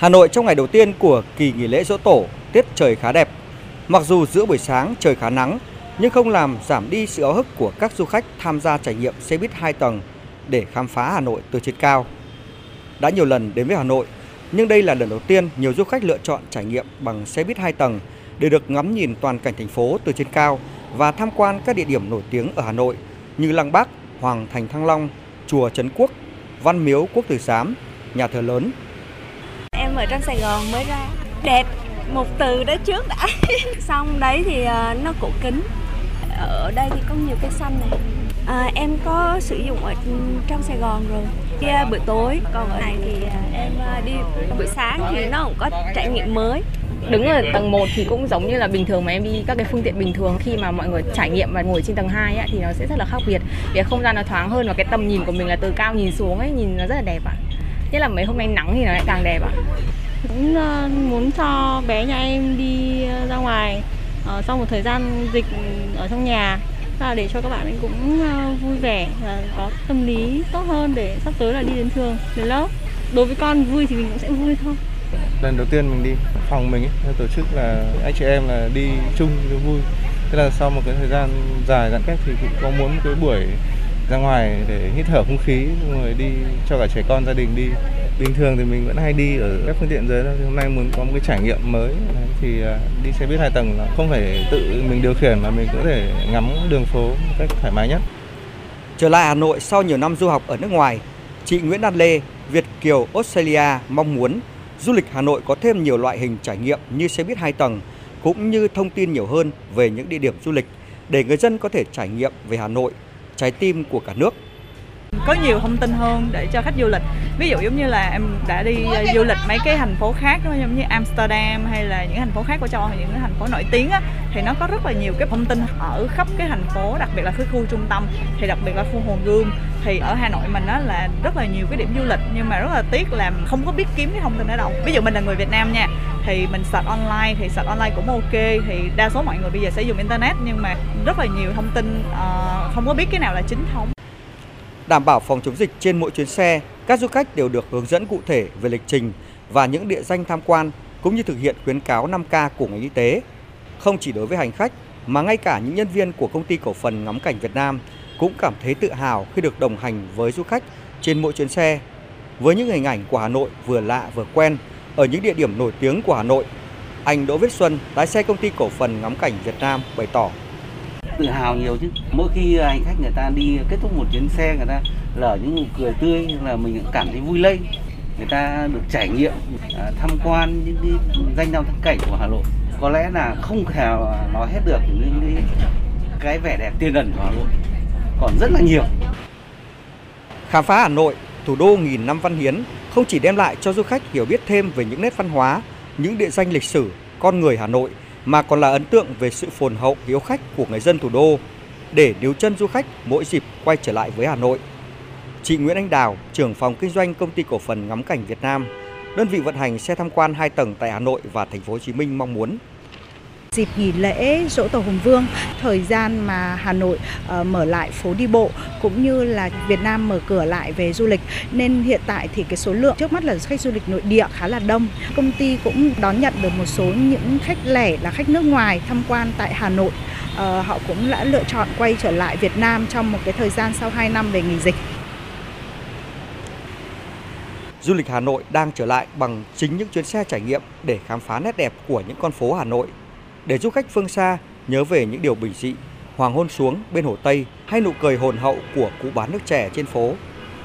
Hà Nội trong ngày đầu tiên của kỳ nghỉ lễ dỗ tổ, tiết trời khá đẹp. Mặc dù giữa buổi sáng trời khá nắng, nhưng không làm giảm đi sự áo hức của các du khách tham gia trải nghiệm xe buýt 2 tầng để khám phá Hà Nội từ trên cao. Đã nhiều lần đến với Hà Nội, nhưng đây là lần đầu tiên nhiều du khách lựa chọn trải nghiệm bằng xe buýt 2 tầng để được ngắm nhìn toàn cảnh thành phố từ trên cao và tham quan các địa điểm nổi tiếng ở Hà Nội như Lăng Bác, Hoàng Thành Thăng Long, Chùa Trấn Quốc, Văn Miếu Quốc Tử Giám, Nhà thờ lớn. Ở trong Sài Gòn mới ra, đẹp, một từ đó trước đã. Xong đấy thì ờ, nó cổ kính. Ở đây thì có nhiều cây xanh này. À, em có sử dụng ở trong Sài Gòn rồi. Đi ờ, buổi tối, còn ở này thì ờ, em đi buổi sáng thì nó cũng có trải nghiệm mới. Đứng ở tầng 1 thì cũng giống như là bình thường mà em đi các cái phương tiện bình thường khi mà mọi người trải nghiệm và ngồi trên tầng 2 ấy, thì nó sẽ rất là khác biệt. Vì không gian nó thoáng hơn và cái tầm nhìn của mình là từ cao nhìn xuống ấy, nhìn nó rất là đẹp ạ. Nhất là mấy hôm nay nắng thì nó lại càng đẹp ạ cũng ờ, muốn cho bé nhà em đi ờ, ra ngoài ờ, sau một thời gian dịch ở trong nhà. Và để cho các bạn ấy cũng vui vẻ và có tâm lý tốt hơn để sắp tới là đi đến trường đến lớp. Đối với con vui thì mình cũng sẽ vui thôi. Lần đầu tiên mình đi phòng mình ấy, tổ chức là anh chị em là đi chung cho vui. Thế là sau một cái thời gian dài giãn cách thì cũng có muốn một cái buổi ra ngoài để hít thở không khí rồi đi cho cả trẻ con gia đình đi. Bình thường thì mình vẫn hay đi ở các phương tiện dưới đó thì hôm nay muốn có một cái trải nghiệm mới. Đấy, thì à, đi xe buýt hai tầng là không phải tự mình điều khiển mà mình có thể ngắm đường phố một cách thoải mái nhất. Trở lại Hà Nội sau nhiều năm du học ở nước ngoài, chị Nguyễn Đan Lê, Việt Kiều Australia mong muốn du lịch Hà Nội có thêm nhiều loại hình trải nghiệm như xe buýt hai tầng cũng như thông tin nhiều hơn về những địa điểm du lịch để người dân có thể trải nghiệm về Hà Nội, trái tim của cả nước có nhiều thông tin hơn để cho khách du lịch. Ví dụ giống như là em đã đi ờ, du lịch mấy cái thành phố khác đó, giống như Amsterdam hay là những thành phố khác của châu Âu hay những cái thành phố nổi tiếng á, thì nó có rất là nhiều cái thông tin ở khắp cái thành phố đặc biệt là cái khu trung tâm thì đặc biệt là khu Hồ Gươm. Thì ở Hà Nội mình á là rất là nhiều cái điểm du lịch nhưng mà rất là tiếc là không có biết kiếm cái thông tin ở đâu. Ví dụ mình là người Việt Nam nha thì mình search online thì search online cũng ok thì đa số mọi người bây giờ sẽ dùng internet nhưng mà rất là nhiều thông tin uh, không có biết cái nào là chính thống. Đảm bảo phòng chống dịch trên mỗi chuyến xe, các du khách đều được hướng dẫn cụ thể về lịch trình và những địa danh tham quan cũng như thực hiện khuyến cáo 5K của ngành y tế. Không chỉ đối với hành khách mà ngay cả những nhân viên của công ty cổ phần ngắm cảnh Việt Nam cũng cảm thấy tự hào khi được đồng hành với du khách trên mỗi chuyến xe. Với những hình ảnh của Hà Nội vừa lạ vừa quen ở những địa điểm nổi tiếng của Hà Nội, anh Đỗ Viết Xuân, lái xe công ty cổ phần ngắm cảnh Việt Nam bày tỏ tự hào nhiều chứ. Mỗi khi à, hành khách người ta đi kết thúc một chuyến xe người ta lở những nụ cười tươi là mình cũng cảm thấy vui lây. Người ta được trải nghiệm à, tham quan những cái danh lam thắng cảnh của Hà Nội. Có lẽ là không thể nói hết được những cái, cái vẻ đẹp tiên ẩn của Hà Nội. Còn rất là nhiều. Khám phá Hà Nội, thủ đô nghìn năm văn hiến, không chỉ đem lại cho du khách hiểu biết thêm về những nét văn hóa, những địa danh lịch sử, con người Hà Nội, mà còn là ấn tượng về sự phồn hậu hiếu khách của người dân thủ đô, để níu chân du khách mỗi dịp quay trở lại với Hà Nội. Chị Nguyễn Anh Đào, trưởng phòng kinh doanh công ty cổ phần ngắm cảnh Việt Nam, đơn vị vận hành xe tham quan 2 tầng tại Hà Nội và thành phố Hồ Chí Minh mong muốn Dịp nghỉ lễ Dỗ Tổ Hùng Vương, thời gian mà Hà Nội ờ, mở lại phố đi bộ cũng như là Việt Nam mở cửa lại về du lịch nên hiện tại thì cái số lượng trước mắt là khách du lịch nội địa khá là đông. Công ty cũng đón nhận được một số những khách lẻ là khách nước ngoài tham quan tại Hà Nội. Uh, họ cũng đã lựa chọn quay trở lại Việt Nam trong một cái thời gian sau 2 năm về nghỉ dịch. Du lịch Hà Nội đang trở lại bằng chính những chuyến xe trải nghiệm để khám phá nét đẹp của những con phố Hà Nội. Để du khách phương xa nhớ về những điều bình dị, hoàng hôn xuống bên hồ Tây hay nụ cười hồn hậu của cụ bán nước trẻ trên phố.